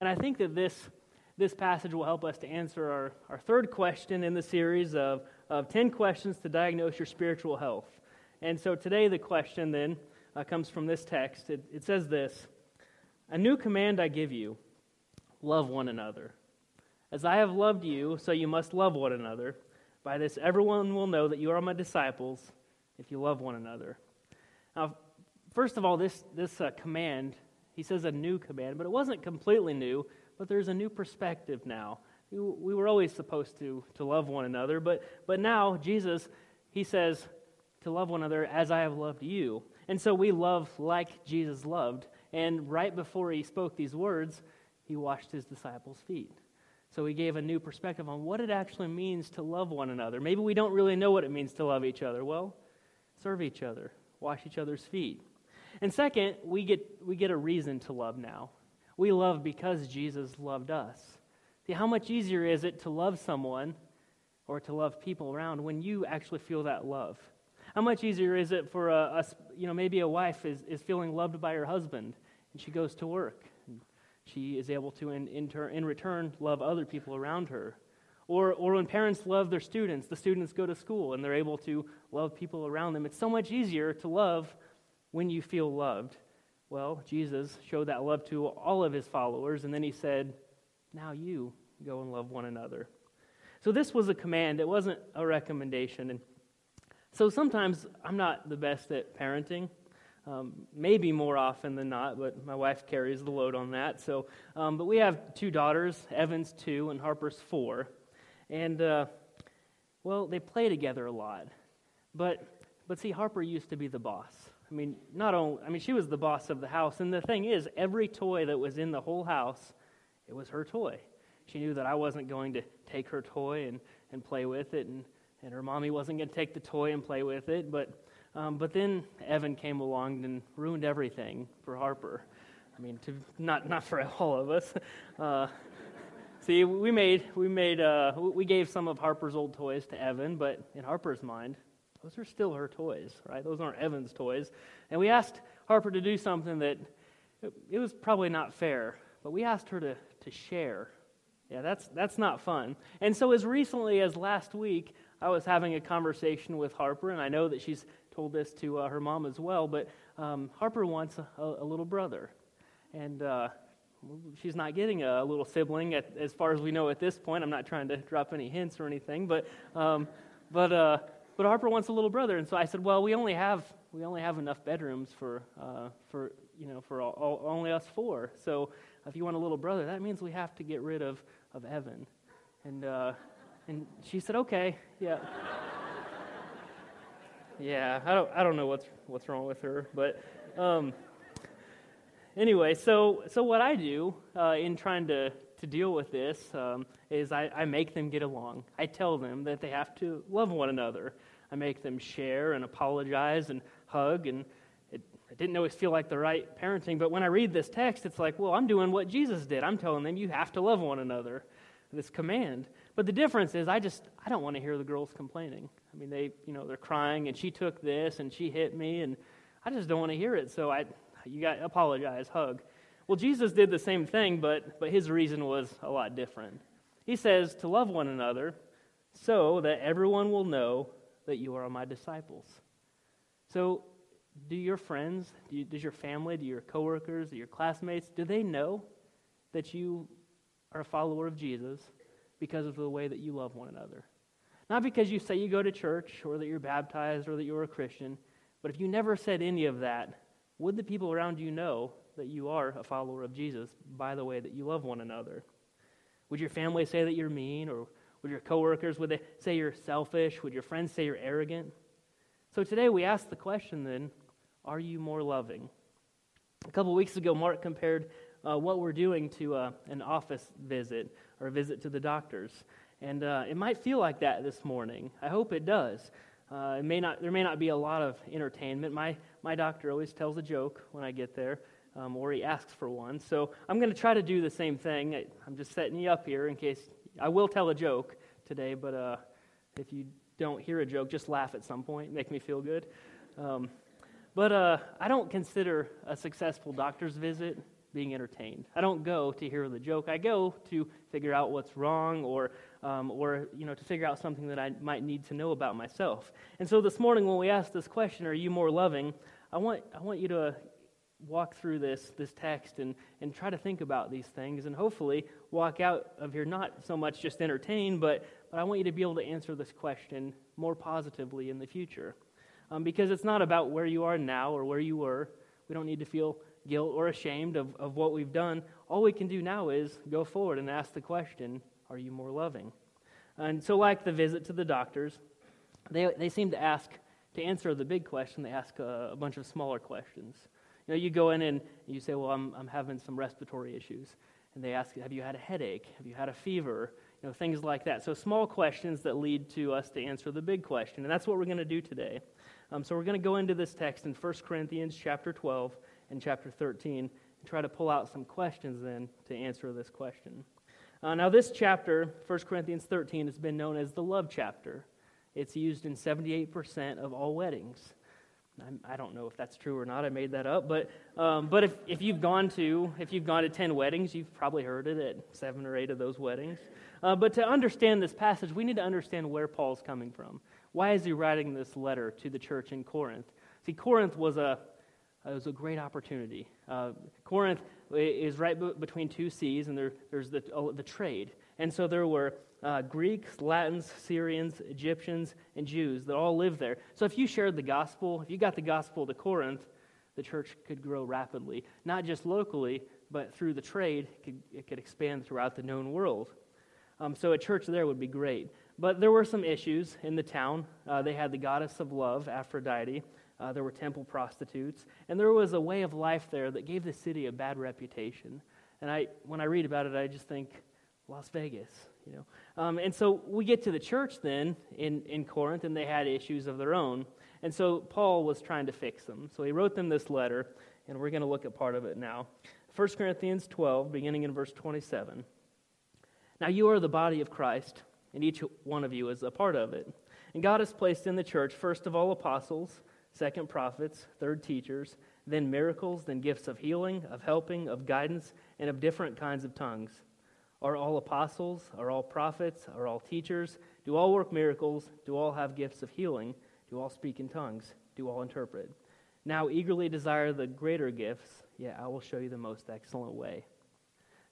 And I think that this, this passage will help us to answer our, our third question in the series of, of 10 questions to diagnose your spiritual health. And so today, the question then uh, comes from this text. It, it says this A new command I give you love one another. As I have loved you, so you must love one another. By this, everyone will know that you are my disciples if you love one another. Now, first of all, this, this uh, command he says a new command, but it wasn't completely new, but there's a new perspective now. We were always supposed to, to love one another, but, but now Jesus, he says to love one another as I have loved you. And so we love like Jesus loved. And right before he spoke these words, he washed his disciples' feet. So he gave a new perspective on what it actually means to love one another. Maybe we don't really know what it means to love each other. Well, serve each other, wash each other's feet. And second, we get, we get a reason to love now. We love because Jesus loved us. See, how much easier is it to love someone or to love people around when you actually feel that love? How much easier is it for a, a you know, maybe a wife is, is feeling loved by her husband and she goes to work. And she is able to, in, in, ter- in return, love other people around her. Or, or when parents love their students, the students go to school and they're able to love people around them. It's so much easier to love when you feel loved. Well, Jesus showed that love to all of his followers, and then he said, Now you go and love one another. So this was a command, it wasn't a recommendation. And so sometimes I'm not the best at parenting. Um, maybe more often than not, but my wife carries the load on that. So, um, but we have two daughters, Evan's two and Harper's four, and uh, well, they play together a lot. But but see, Harper used to be the boss. I mean, not only, I mean, she was the boss of the house. And the thing is, every toy that was in the whole house, it was her toy. She knew that I wasn't going to take her toy and, and play with it, and, and her mommy wasn't going to take the toy and play with it. But, um, but then Evan came along and ruined everything for Harper. I mean, to, not, not for all of us. Uh, see, we made, we, made uh, we gave some of Harper's old toys to Evan, but in Harper's mind, those are still her toys, right? Those aren't Evan's toys. And we asked Harper to do something that it, was probably not fair, but we asked her to, to share. Yeah, that's, that's not fun. And so, as recently as last week, I was having a conversation with Harper, and I know that she's told this to uh, her mom as well, but um, Harper wants a, a, little brother. And uh, she's not getting a little sibling at, as far as we know at this point. I'm not trying to drop any hints or anything, but, um, but uh, but Harper wants a little brother. And so I said, well, we only have, we only have enough bedrooms for, uh, for, you know, for all, all, only us four. So if you want a little brother, that means we have to get rid of, of Evan. And, uh, and she said, okay, yeah. yeah, I don't, I don't know what's, what's wrong with her. But um, anyway, so, so what I do uh, in trying to, to deal with this um, is I, I make them get along. I tell them that they have to love one another. I make them share and apologize and hug. And it, it didn't always feel like the right parenting, but when I read this text, it's like, well, I'm doing what Jesus did. I'm telling them you have to love one another, this command. But the difference is, I just, I don't want to hear the girls complaining. I mean, they, you know, they're crying, and she took this, and she hit me, and I just don't want to hear it. So I, you got apologize, hug. Well, Jesus did the same thing, but, but his reason was a lot different. He says to love one another so that everyone will know that you are my disciples. So, do your friends, do you, does your family, do your coworkers, do your classmates, do they know that you are a follower of Jesus because of the way that you love one another? Not because you say you go to church or that you're baptized or that you're a Christian, but if you never said any of that, would the people around you know that you are a follower of Jesus by the way that you love one another? Would your family say that you're mean or would your coworkers, would they say you're selfish? Would your friends say you're arrogant? So today we ask the question then, are you more loving? A couple weeks ago, Mark compared uh, what we're doing to uh, an office visit or a visit to the doctors. And uh, it might feel like that this morning. I hope it does. Uh, it may not, there may not be a lot of entertainment. My, my doctor always tells a joke when I get there, um, or he asks for one. So I'm going to try to do the same thing. I, I'm just setting you up here in case I will tell a joke today, but uh, if you don't hear a joke, just laugh at some point. Make me feel good. Um, but uh, I don't consider a successful doctor's visit being entertained. I don't go to hear the joke. I go to figure out what's wrong or, um, or you know, to figure out something that I might need to know about myself. And so this morning when we ask this question, are you more loving? I want, I want you to walk through this, this text and, and try to think about these things and hopefully walk out of here not so much just entertained, but, but I want you to be able to answer this question more positively in the future. Um, because it's not about where you are now or where you were. We don't need to feel guilt or ashamed of, of what we've done. All we can do now is go forward and ask the question Are you more loving? And so, like the visit to the doctors, they, they seem to ask, to answer the big question, they ask a, a bunch of smaller questions. You know, you go in and you say, Well, I'm, I'm having some respiratory issues. And they ask, Have you had a headache? Have you had a fever? You know, things like that. So, small questions that lead to us to answer the big question. And that's what we're going to do today. Um, so, we're going to go into this text in 1 Corinthians chapter 12 and chapter 13 and try to pull out some questions then to answer this question. Uh, now, this chapter, 1 Corinthians 13, has been known as the love chapter. It's used in 78% of all weddings. I don't know if that's true or not. I made that up, but um, but if, if you've gone to if you've gone to ten weddings, you've probably heard it at seven or eight of those weddings. Uh, but to understand this passage, we need to understand where Paul's coming from. Why is he writing this letter to the church in Corinth? See, Corinth was a was a great opportunity. Uh, Corinth is right b- between two seas, and there, there's the, oh, the trade. And so there were uh, Greeks, Latins, Syrians, Egyptians, and Jews that all lived there. So if you shared the gospel, if you got the gospel to Corinth, the church could grow rapidly, not just locally, but through the trade, it could, it could expand throughout the known world. Um, so a church there would be great. But there were some issues in the town. Uh, they had the goddess of love, Aphrodite. Uh, there were temple prostitutes. And there was a way of life there that gave the city a bad reputation. And I, when I read about it, I just think, Las Vegas, you know. Um, and so we get to the church then in, in Corinth, and they had issues of their own. And so Paul was trying to fix them. So he wrote them this letter, and we're going to look at part of it now. 1 Corinthians 12, beginning in verse 27. Now you are the body of Christ, and each one of you is a part of it. And God has placed in the church, first of all, apostles, second, prophets, third, teachers, then miracles, then gifts of healing, of helping, of guidance, and of different kinds of tongues. Are all apostles? Are all prophets? Are all teachers? Do all work miracles? Do all have gifts of healing? Do all speak in tongues? Do all interpret? Now eagerly desire the greater gifts, yet I will show you the most excellent way.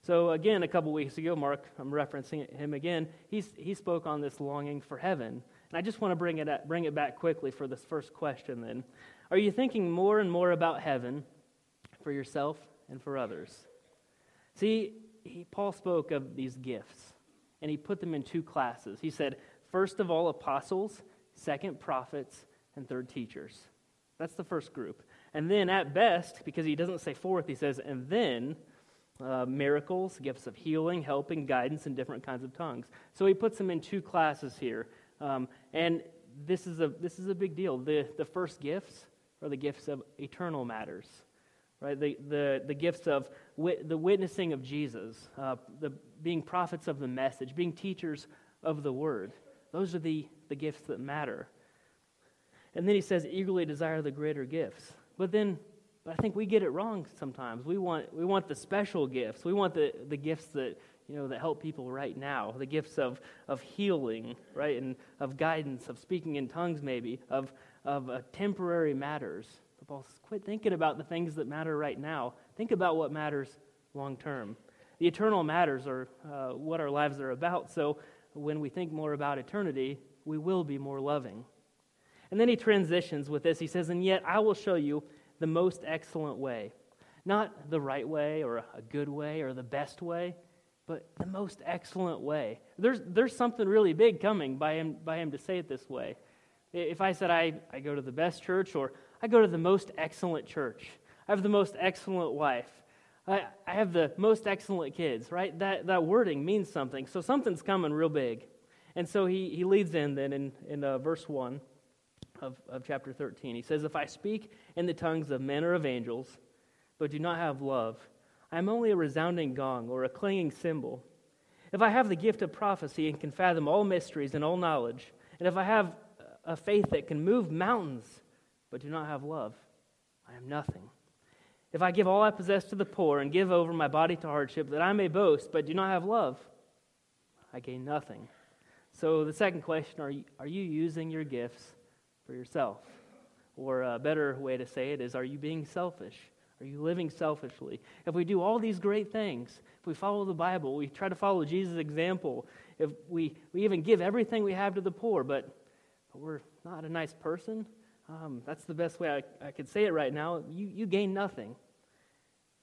So, again, a couple weeks ago, Mark, I'm referencing him again, he's, he spoke on this longing for heaven. And I just want to bring it, at, bring it back quickly for this first question then. Are you thinking more and more about heaven for yourself and for others? See, he, Paul spoke of these gifts, and he put them in two classes. He said, first of all, apostles, second, prophets, and third, teachers. That's the first group. And then, at best, because he doesn't say fourth, he says, and then uh, miracles, gifts of healing, helping, guidance, and different kinds of tongues. So he puts them in two classes here. Um, and this is, a, this is a big deal. The, the first gifts are the gifts of eternal matters right? The, the, the gifts of the witnessing of Jesus, uh, the being prophets of the message, being teachers of the word. Those are the, the gifts that matter. And then he says, eagerly desire the greater gifts. But then, but I think we get it wrong sometimes. We want, we want the special gifts. We want the, the gifts that, you know, that help people right now. The gifts of, of healing, right? And of guidance, of speaking in tongues maybe, of, of uh, temporary matters. Paul says, quit thinking about the things that matter right now. Think about what matters long term. The eternal matters are uh, what our lives are about. So when we think more about eternity, we will be more loving. And then he transitions with this. He says, And yet I will show you the most excellent way. Not the right way or a good way or the best way, but the most excellent way. There's, there's something really big coming by him, by him to say it this way. If I said I, I go to the best church or I go to the most excellent church. I have the most excellent wife. I, I have the most excellent kids, right? That, that wording means something. So something's coming real big. And so he, he leads in then in, in uh, verse 1 of, of chapter 13. He says, If I speak in the tongues of men or of angels, but do not have love, I am only a resounding gong or a clanging cymbal. If I have the gift of prophecy and can fathom all mysteries and all knowledge, and if I have a faith that can move mountains, but do not have love, I am nothing. If I give all I possess to the poor and give over my body to hardship, that I may boast, but do not have love, I gain nothing. So, the second question are you, are you using your gifts for yourself? Or a better way to say it is, are you being selfish? Are you living selfishly? If we do all these great things, if we follow the Bible, we try to follow Jesus' example, if we, we even give everything we have to the poor, but, but we're not a nice person, um, that's the best way I, I could say it right now. You, you gain nothing.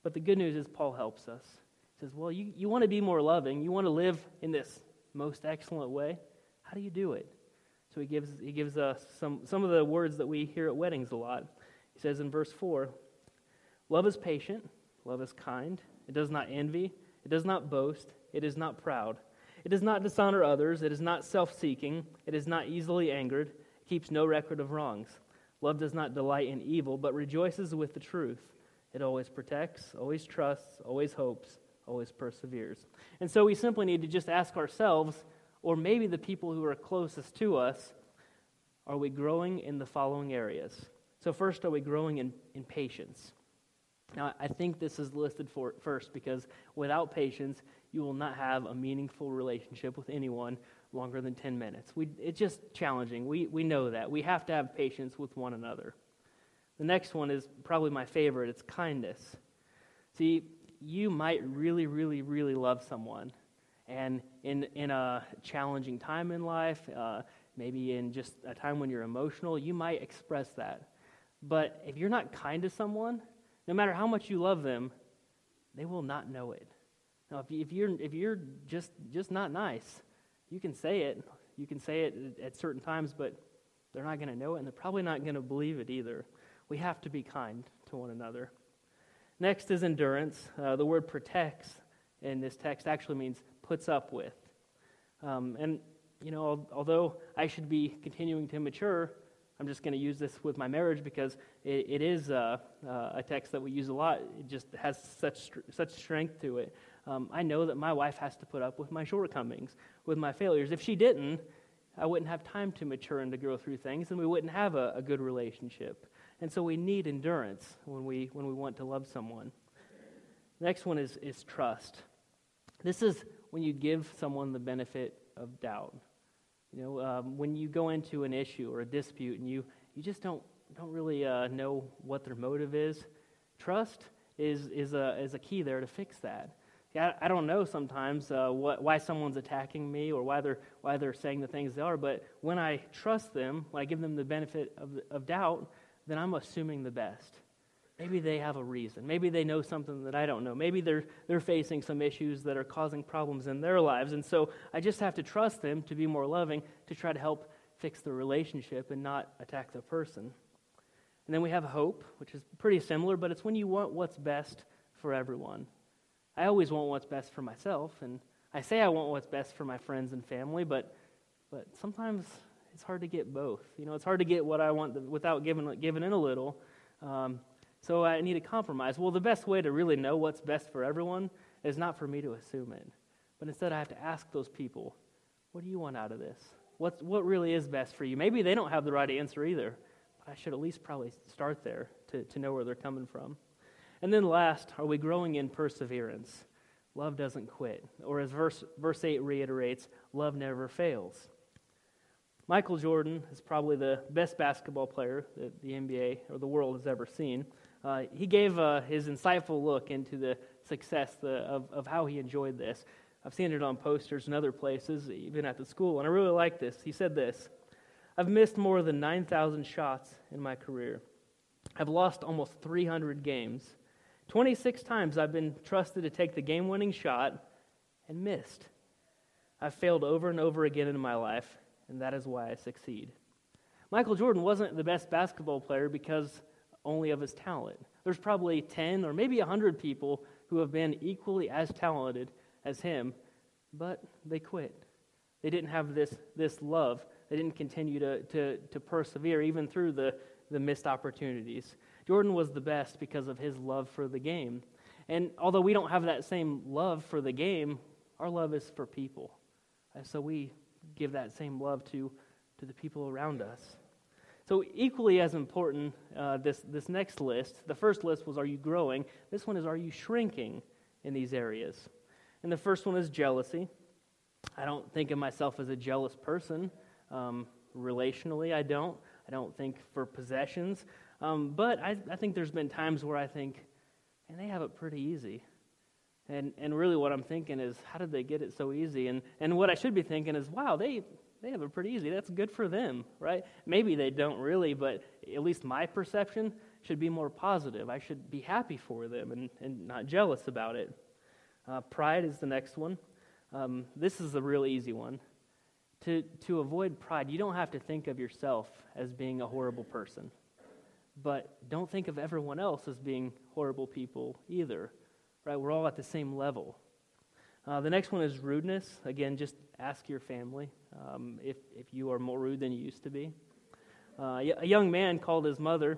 But the good news is, Paul helps us. He says, Well, you, you want to be more loving, you want to live in this most excellent way. How do you do it? So he gives, he gives us some, some of the words that we hear at weddings a lot. He says in verse 4 Love is patient, love is kind, it does not envy, it does not boast, it is not proud. It does not dishonor others, it is not self seeking, it is not easily angered, it keeps no record of wrongs. Love does not delight in evil, but rejoices with the truth. It always protects, always trusts, always hopes, always perseveres. And so we simply need to just ask ourselves, or maybe the people who are closest to us, are we growing in the following areas? So, first, are we growing in, in patience? Now, I think this is listed for first because without patience, you will not have a meaningful relationship with anyone longer than 10 minutes. We, it's just challenging. We, we know that. We have to have patience with one another. The next one is probably my favorite it's kindness. See, you might really, really, really love someone. And in, in a challenging time in life, uh, maybe in just a time when you're emotional, you might express that. But if you're not kind to someone, no matter how much you love them, they will not know it. Now, if, you, if you're, if you're just, just not nice, you can say it. You can say it at certain times, but they're not going to know it, and they're probably not going to believe it either. We have to be kind to one another. Next is endurance. Uh, the word protects in this text actually means puts up with. Um, and, you know, although I should be continuing to mature, I'm just going to use this with my marriage because it, it is uh, uh, a text that we use a lot. It just has such, such strength to it. Um, I know that my wife has to put up with my shortcomings, with my failures. If she didn't, I wouldn't have time to mature and to grow through things, and we wouldn't have a, a good relationship. And so we need endurance when we, when we want to love someone. Next one is, is trust. This is when you give someone the benefit of doubt. You know, um, when you go into an issue or a dispute and you, you just don't, don't really uh, know what their motive is, trust is, is, a, is a key there to fix that. I, I don't know sometimes uh, what, why someone's attacking me or why they're, why they're saying the things they are, but when I trust them, when I give them the benefit of, of doubt, then I'm assuming the best. Maybe they have a reason. Maybe they know something that I don't know. Maybe they're, they're facing some issues that are causing problems in their lives. And so I just have to trust them to be more loving to try to help fix the relationship and not attack the person. And then we have hope, which is pretty similar, but it's when you want what's best for everyone. I always want what's best for myself, and I say I want what's best for my friends and family, but, but sometimes it's hard to get both. You know, it's hard to get what I want without giving, giving in a little. Um, so I need a compromise. Well, the best way to really know what's best for everyone is not for me to assume it, but instead I have to ask those people, what do you want out of this? What's, what really is best for you? Maybe they don't have the right answer either, but I should at least probably start there to, to know where they're coming from. And then last, are we growing in perseverance? Love doesn't quit. Or as verse, verse 8 reiterates, love never fails. Michael Jordan is probably the best basketball player that the NBA or the world has ever seen uh, he gave uh, his insightful look into the success the, of, of how he enjoyed this. I've seen it on posters and other places, even at the school, and I really like this. He said this I've missed more than 9,000 shots in my career. I've lost almost 300 games. 26 times I've been trusted to take the game winning shot and missed. I've failed over and over again in my life, and that is why I succeed. Michael Jordan wasn't the best basketball player because only of his talent. There's probably 10 or maybe 100 people who have been equally as talented as him, but they quit. They didn't have this, this love. They didn't continue to, to, to persevere even through the, the missed opportunities. Jordan was the best because of his love for the game. And although we don't have that same love for the game, our love is for people. And so we give that same love to, to the people around us. So, equally as important, uh, this, this next list, the first list was, Are you growing? This one is, Are you shrinking in these areas? And the first one is jealousy. I don't think of myself as a jealous person. Um, relationally, I don't. I don't think for possessions. Um, but I, I think there's been times where I think, and they have it pretty easy. And, and really, what I'm thinking is, how did they get it so easy? And, and what I should be thinking is, wow, they, they have it pretty easy. That's good for them, right? Maybe they don't really, but at least my perception should be more positive. I should be happy for them and, and not jealous about it. Uh, pride is the next one. Um, this is a real easy one. To, to avoid pride, you don't have to think of yourself as being a horrible person, but don't think of everyone else as being horrible people either, right? We're all at the same level. Uh, the next one is rudeness. Again, just ask your family um, if, if you are more rude than you used to be. Uh, a young man called his mother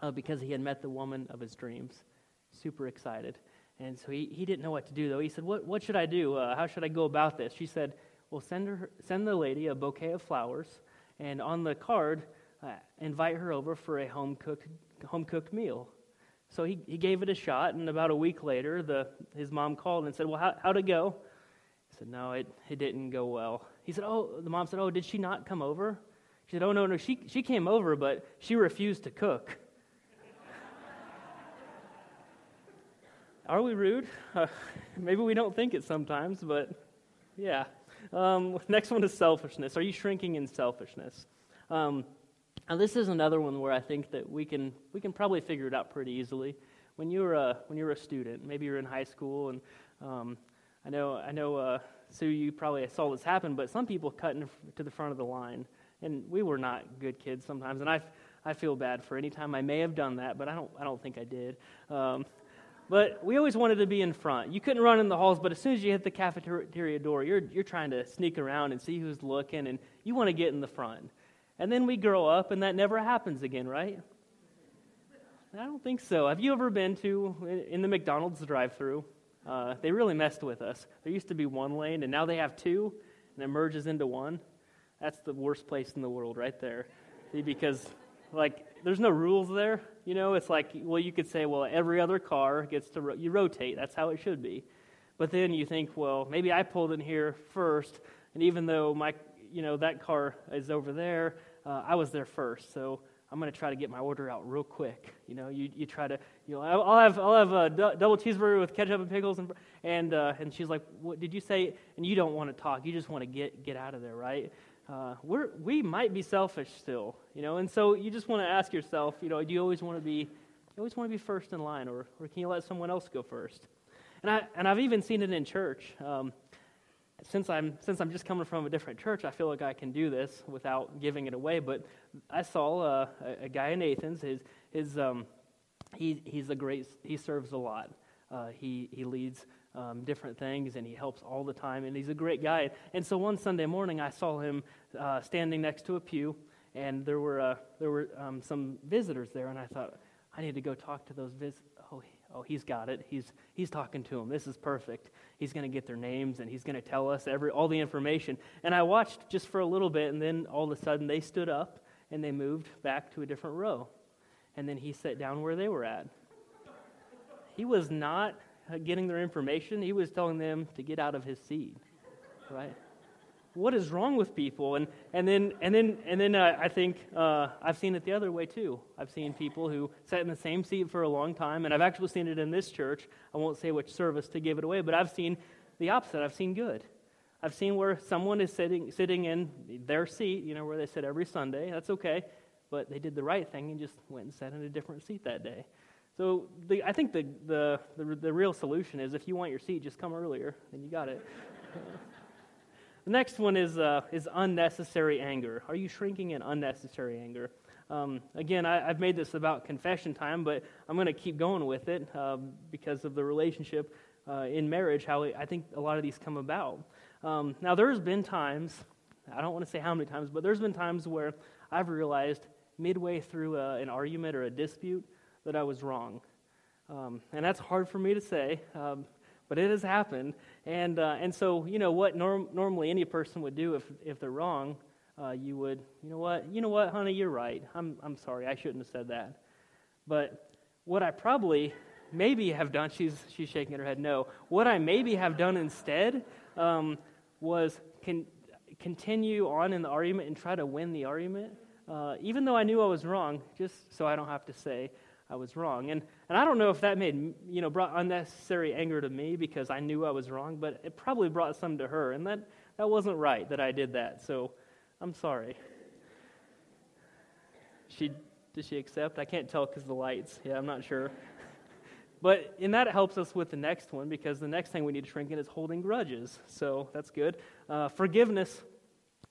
uh, because he had met the woman of his dreams. Super excited. And so he, he didn't know what to do, though. He said, What, what should I do? Uh, how should I go about this? She said, Well, send, her, send the lady a bouquet of flowers, and on the card, uh, invite her over for a home home cooked meal. So he, he gave it a shot, and about a week later, the, his mom called and said, Well, how, how'd it go? He said, No, it, it didn't go well. He said, Oh, the mom said, Oh, did she not come over? She said, Oh, no, no, she, she came over, but she refused to cook. Are we rude? Uh, maybe we don't think it sometimes, but yeah. Um, next one is selfishness. Are you shrinking in selfishness? Um, now, this is another one where I think that we can, we can probably figure it out pretty easily. When you were a, when you were a student, maybe you're in high school, and um, I know, I know uh, Sue, you probably saw this happen, but some people cut in, to the front of the line. And we were not good kids sometimes, and I, I feel bad for any time I may have done that, but I don't, I don't think I did. Um, but we always wanted to be in front. You couldn't run in the halls, but as soon as you hit the cafeteria door, you're, you're trying to sneak around and see who's looking, and you want to get in the front. And then we grow up, and that never happens again, right? I don't think so. Have you ever been to in the McDonald's drive-through? Uh, they really messed with us. There used to be one lane, and now they have two, and it merges into one. That's the worst place in the world, right there, because like there's no rules there. You know, it's like well, you could say, well, every other car gets to ro- you rotate. That's how it should be. But then you think, well, maybe I pulled in here first, and even though my you know that car is over there, uh, I was there first, so I'm going to try to get my order out real quick. You know, you, you try to, you know, I'll have, I'll have a d- double cheeseburger with ketchup and pickles. And, and, uh, and she's like, what did you say? And you don't want to talk. You just want to get, get out of there, right? Uh, we're, we might be selfish still, you know, and so you just want to ask yourself, you know, do you always want to be, you always want to be first in line, or, or can you let someone else go first? And, I, and I've even seen it in church. Um, since I'm since I'm just coming from a different church, I feel like I can do this without giving it away. But I saw uh, a, a, guy in Athens. His his um, he he's a great he serves a lot. Uh, he he leads um, different things and he helps all the time and he's a great guy. And so one Sunday morning, I saw him uh, standing next to a pew, and there were uh, there were um, some visitors there, and I thought I need to go talk to those visitors. Oh, oh, he's got it. He's, he's talking to them. This is perfect. He's going to get their names and he's going to tell us every, all the information. And I watched just for a little bit, and then all of a sudden they stood up and they moved back to a different row. And then he sat down where they were at. He was not uh, getting their information, he was telling them to get out of his seat, right? What is wrong with people? And, and then, and then, and then uh, I think uh, I've seen it the other way too. I've seen people who sat in the same seat for a long time, and I've actually seen it in this church. I won't say which service to give it away, but I've seen the opposite. I've seen good. I've seen where someone is sitting, sitting in their seat, you know, where they sit every Sunday. That's okay. But they did the right thing and just went and sat in a different seat that day. So the, I think the, the, the, the real solution is if you want your seat, just come earlier, and you got it. The next one is, uh, is unnecessary anger. Are you shrinking in unnecessary anger? Um, again, I, have made this about confession time, but I'm going to keep going with it um, because of the relationship uh, in marriage, how I think a lot of these come about. Um, now, there's been times, I don't want to say how many times, but there's been times where I've realized midway through a, an argument or a dispute that I was wrong. Um, and that's hard for me to say um, but it has happened. And, uh, and so, you know, what norm- normally any person would do if, if they're wrong, uh, you would, you know what, you know what, honey, you're right. I'm, I'm sorry, I shouldn't have said that. But what I probably maybe have done, she's, she's shaking her head no. What I maybe have done instead um, was con- continue on in the argument and try to win the argument, uh, even though I knew I was wrong, just so I don't have to say I was wrong. And, and I don't know if that made, you know, brought unnecessary anger to me because I knew I was wrong, but it probably brought some to her. And that, that wasn't right that I did that. So I'm sorry. She, did she accept? I can't tell because the lights. Yeah, I'm not sure. But and that helps us with the next one because the next thing we need to shrink in is holding grudges. So that's good. Uh, forgiveness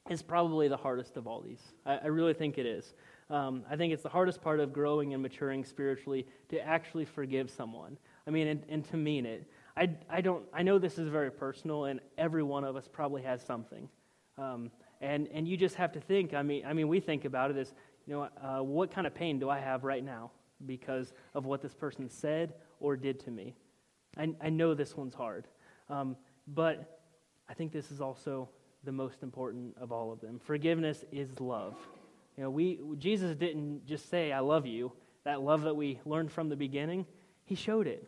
is probably the hardest of all these. I, I really think it is. Um, I think it's the hardest part of growing and maturing spiritually to actually forgive someone. I mean, and, and to mean it. I, I don't. I know this is very personal, and every one of us probably has something. Um, and and you just have to think. I mean, I mean, we think about it as you know, uh, what kind of pain do I have right now because of what this person said or did to me. I, I know this one's hard, um, but I think this is also the most important of all of them. Forgiveness is love. You know, we Jesus didn't just say "I love you." That love that we learned from the beginning, He showed it.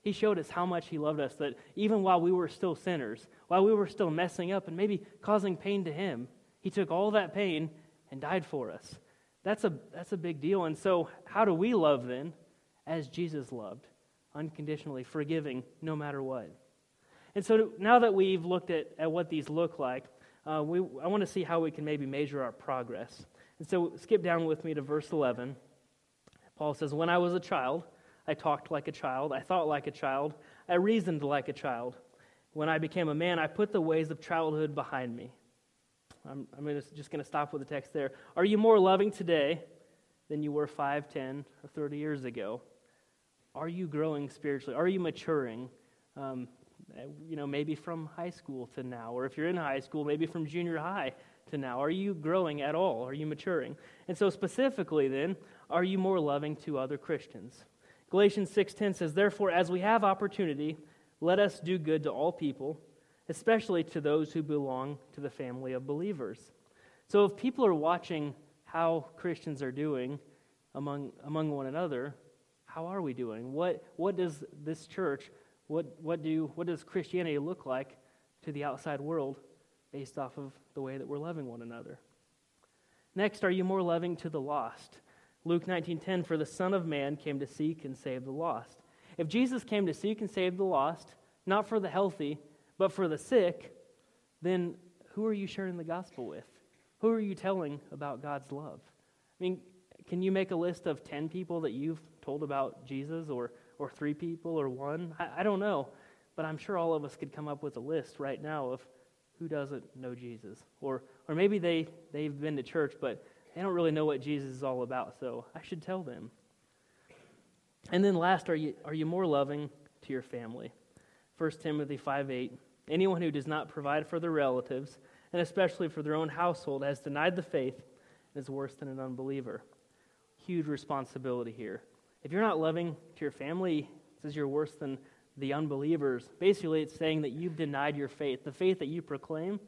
He showed us how much He loved us. That even while we were still sinners, while we were still messing up and maybe causing pain to Him, He took all that pain and died for us. That's a that's a big deal. And so, how do we love then, as Jesus loved? unconditionally forgiving no matter what. And so now that we've looked at, at what these look like, uh, we, I want to see how we can maybe measure our progress. And so skip down with me to verse 11. Paul says, When I was a child, I talked like a child, I thought like a child, I reasoned like a child. When I became a man, I put the ways of childhood behind me. I'm, I'm just going to stop with the text there. Are you more loving today than you were 5, 10, or 30 years ago? Are you growing spiritually? Are you maturing? Um, you know, maybe from high school to now, or if you're in high school, maybe from junior high to now. Are you growing at all? Are you maturing? And so, specifically, then, are you more loving to other Christians? Galatians 6:10 says, "Therefore, as we have opportunity, let us do good to all people, especially to those who belong to the family of believers." So, if people are watching how Christians are doing among among one another, how are we doing? What, what does this church, what, what, do, what does Christianity look like to the outside world based off of the way that we're loving one another? Next, are you more loving to the lost? Luke 19:10 for the son of man came to seek and save the lost. If Jesus came to seek and save the lost, not for the healthy, but for the sick, then who are you sharing the gospel with? Who are you telling about God's love? I mean, can you make a list of 10 people that you've told about Jesus, or, or three people, or one? I, I don't know. But I'm sure all of us could come up with a list right now of who doesn't know Jesus. Or, or maybe they, they've been to church, but they don't really know what Jesus is all about, so I should tell them. And then last, are you, are you more loving to your family? 1 Timothy 5 8. Anyone who does not provide for their relatives, and especially for their own household, has denied the faith and is worse than an unbeliever huge responsibility here. If you're not loving to your family, it says you're worse than the unbelievers. Basically, it's saying that you've denied your faith. The faith that you proclaim,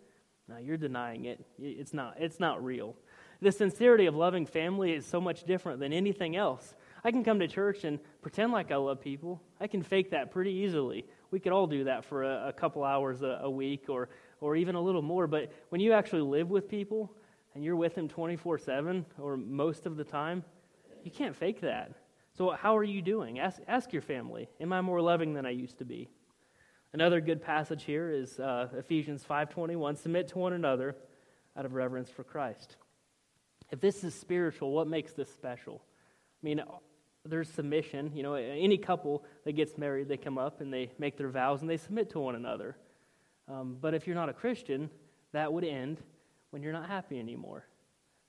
now you're denying it. It's not, it's not real. The sincerity of loving family is so much different than anything else. I can come to church and pretend like I love people. I can fake that pretty easily. We could all do that for a, a couple hours a, a week or, or even a little more. But when you actually live with people and you're with them 24 7 or most of the time, you can't fake that. So, how are you doing? Ask, ask your family. Am I more loving than I used to be? Another good passage here is uh, Ephesians 5:21. Submit to one another out of reverence for Christ. If this is spiritual, what makes this special? I mean, there's submission. You know, any couple that gets married, they come up and they make their vows and they submit to one another. Um, but if you're not a Christian, that would end when you're not happy anymore.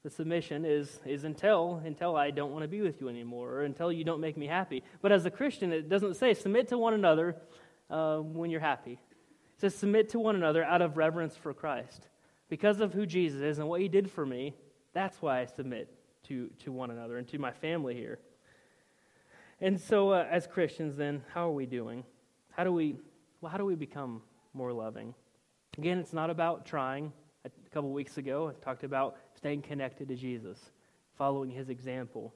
The submission is, is until, until I don't want to be with you anymore, or until you don't make me happy. But as a Christian, it doesn't say submit to one another uh, when you're happy. It says submit to one another out of reverence for Christ. Because of who Jesus is and what he did for me, that's why I submit to, to one another and to my family here. And so, uh, as Christians, then, how are we doing? How do we, well, how do we become more loving? Again, it's not about trying, a couple weeks ago, I talked about staying connected to Jesus, following his example.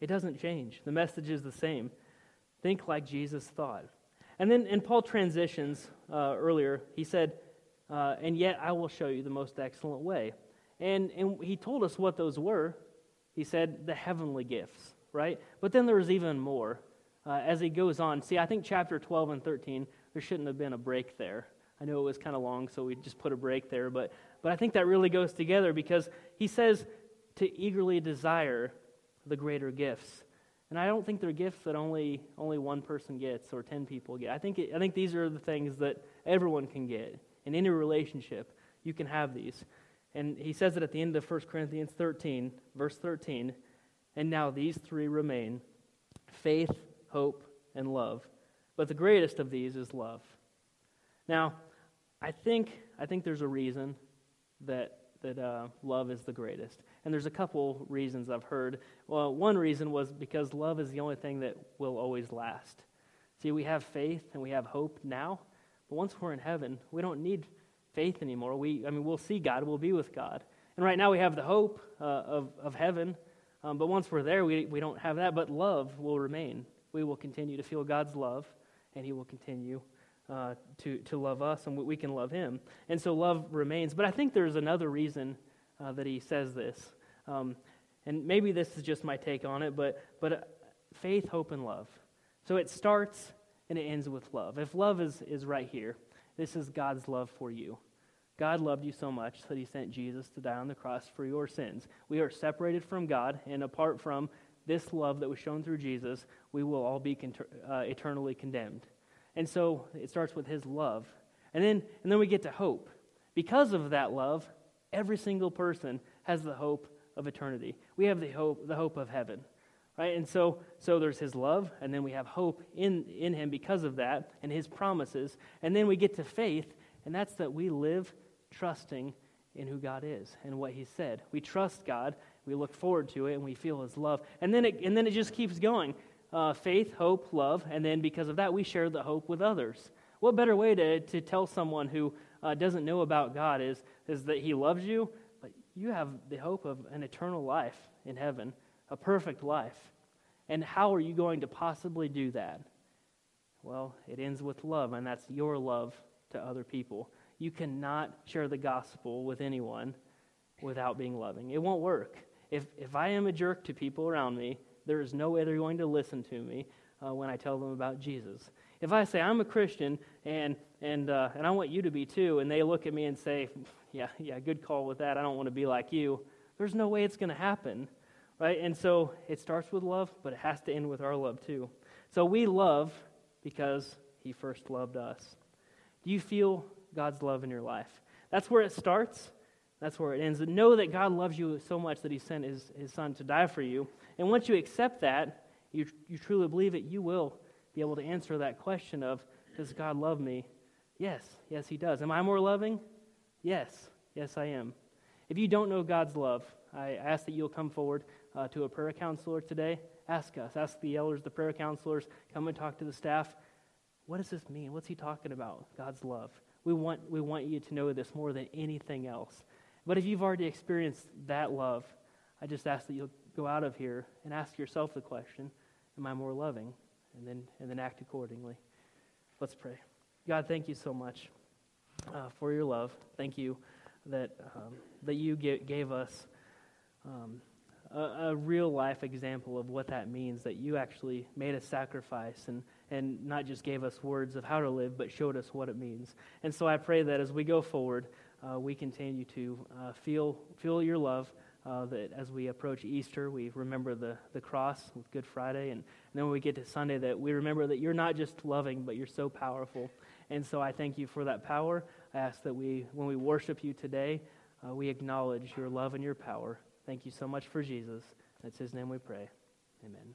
It doesn't change. The message is the same. Think like Jesus thought. And then, and Paul transitions uh, earlier. He said, uh, "And yet I will show you the most excellent way." And and he told us what those were. He said the heavenly gifts, right? But then there was even more. Uh, as he goes on, see, I think chapter 12 and 13, there shouldn't have been a break there. I know it was kind of long, so we just put a break there, but but I think that really goes together because he says to eagerly desire the greater gifts. And I don't think they're gifts that only, only one person gets or 10 people get. I think, it, I think these are the things that everyone can get. In any relationship, you can have these. And he says it at the end of 1 Corinthians 13, verse 13. And now these three remain faith, hope, and love. But the greatest of these is love. Now, I think, I think there's a reason that that uh, love is the greatest. And there's a couple reasons I've heard. Well, one reason was because love is the only thing that will always last. See, we have faith and we have hope now, but once we're in heaven, we don't need faith anymore. We, I mean, we'll see God, we'll be with God. And right now we have the hope uh, of, of heaven, um, but once we're there, we, we don't have that, but love will remain. We will continue to feel God's love, and He will continue uh, to, to love us and we can love him. And so love remains. But I think there's another reason uh, that he says this. Um, and maybe this is just my take on it, but, but uh, faith, hope, and love. So it starts and it ends with love. If love is, is right here, this is God's love for you. God loved you so much that he sent Jesus to die on the cross for your sins. We are separated from God, and apart from this love that was shown through Jesus, we will all be con- uh, eternally condemned. And so it starts with his love. And then, and then we get to hope. Because of that love, every single person has the hope of eternity. We have the hope, the hope of heaven. Right? And so, so there's his love, and then we have hope in, in him because of that, and his promises. And then we get to faith, and that's that we live trusting in who God is and what he said. We trust God, we look forward to it, and we feel his love. And then it, and then it just keeps going uh, faith, hope, love, and then because of that, we share the hope with others. What better way to, to tell someone who uh, doesn't know about God is, is that He loves you, but you have the hope of an eternal life in heaven, a perfect life. And how are you going to possibly do that? Well, it ends with love, and that's your love to other people. You cannot share the gospel with anyone without being loving. It won't work. If, if I am a jerk to people around me, there is no way they're going to listen to me uh, when I tell them about Jesus. If I say I'm a Christian and and uh, and I want you to be too, and they look at me and say, "Yeah, yeah, good call with that. I don't want to be like you." There's no way it's going to happen, right? And so it starts with love, but it has to end with our love too. So we love because He first loved us. Do you feel God's love in your life? That's where it starts. That's where it ends. know that God loves you so much that He sent His, His Son to die for you. And once you accept that, you, you truly believe it, you will be able to answer that question of, Does God love me? Yes, yes, He does. Am I more loving? Yes, yes, I am. If you don't know God's love, I ask that you'll come forward uh, to a prayer counselor today. Ask us, ask the elders, the prayer counselors, come and talk to the staff. What does this mean? What's he talking about? God's love. We want, we want you to know this more than anything else. But if you've already experienced that love, I just ask that you'll go out of here and ask yourself the question Am I more loving? And then, and then act accordingly. Let's pray. God, thank you so much uh, for your love. Thank you that, um, that you gave us um, a, a, real life example of what that means, that you actually made a sacrifice and, and not just gave us words of how to live, but showed us what it means. And so I pray that as we go forward, uh, we continue to uh, feel, feel your love. Uh, that as we approach Easter, we remember the, the cross with Good Friday. And, and then when we get to Sunday, that we remember that you're not just loving, but you're so powerful. And so I thank you for that power. I ask that we, when we worship you today, uh, we acknowledge your love and your power. Thank you so much for Jesus. That's his name we pray. Amen.